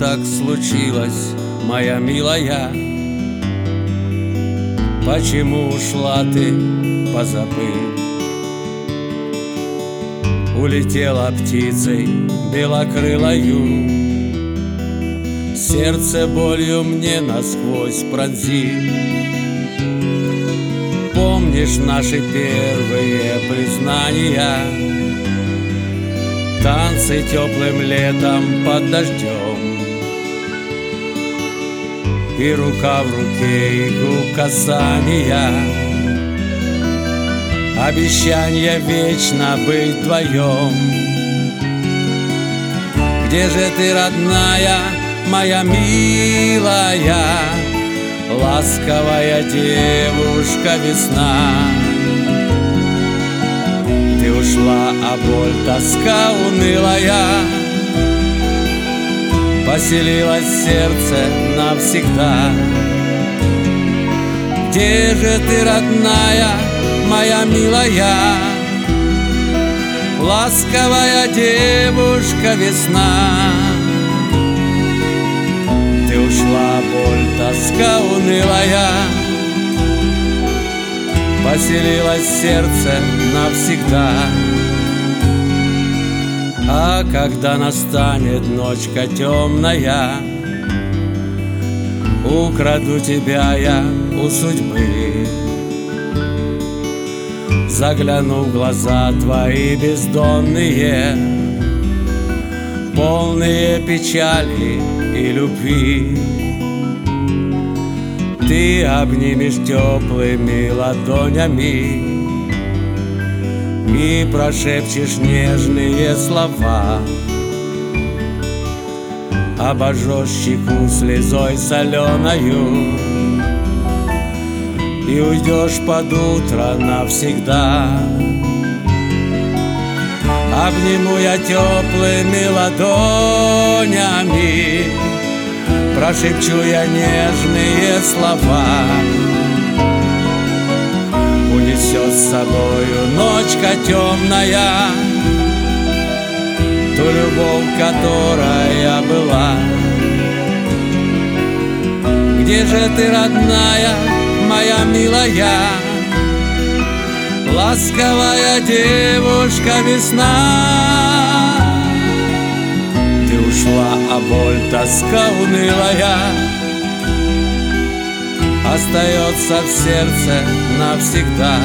так случилось, моя милая? Почему ушла ты позабыв? Улетела птицей белокрылою Сердце болью мне насквозь пронзил Помнишь наши первые признания Танцы теплым летом под дождем И рука в руке, и касания Обещание вечно быть вдвоем. Где же ты, родная, моя милая? Ласковая девушка весна. Ты ушла, а боль, тоска унылая Поселилась в сердце навсегда. Где же ты, родная, моя милая? Ласковая девушка весна. Ты ушла, боль, тоска унылая. Поселилась в сердце навсегда А когда настанет ночка темная Украду тебя я у судьбы. Загляну в глаза твои бездонные Полные печали и любви. Ты обнимешь теплыми ладонями И прошепчешь нежные слова. Обожжешь щеку слезой соленою и уйдешь под утро навсегда. Обниму я теплыми ладонями Прошепчу я нежные слова Унесет с собою. Ночка темная Ту любовь, которая была. Где же ты, родная, моя милая? Ласковая девушка весна. Ты ушла, а боль, тоска унылая Остается в сердце навсегда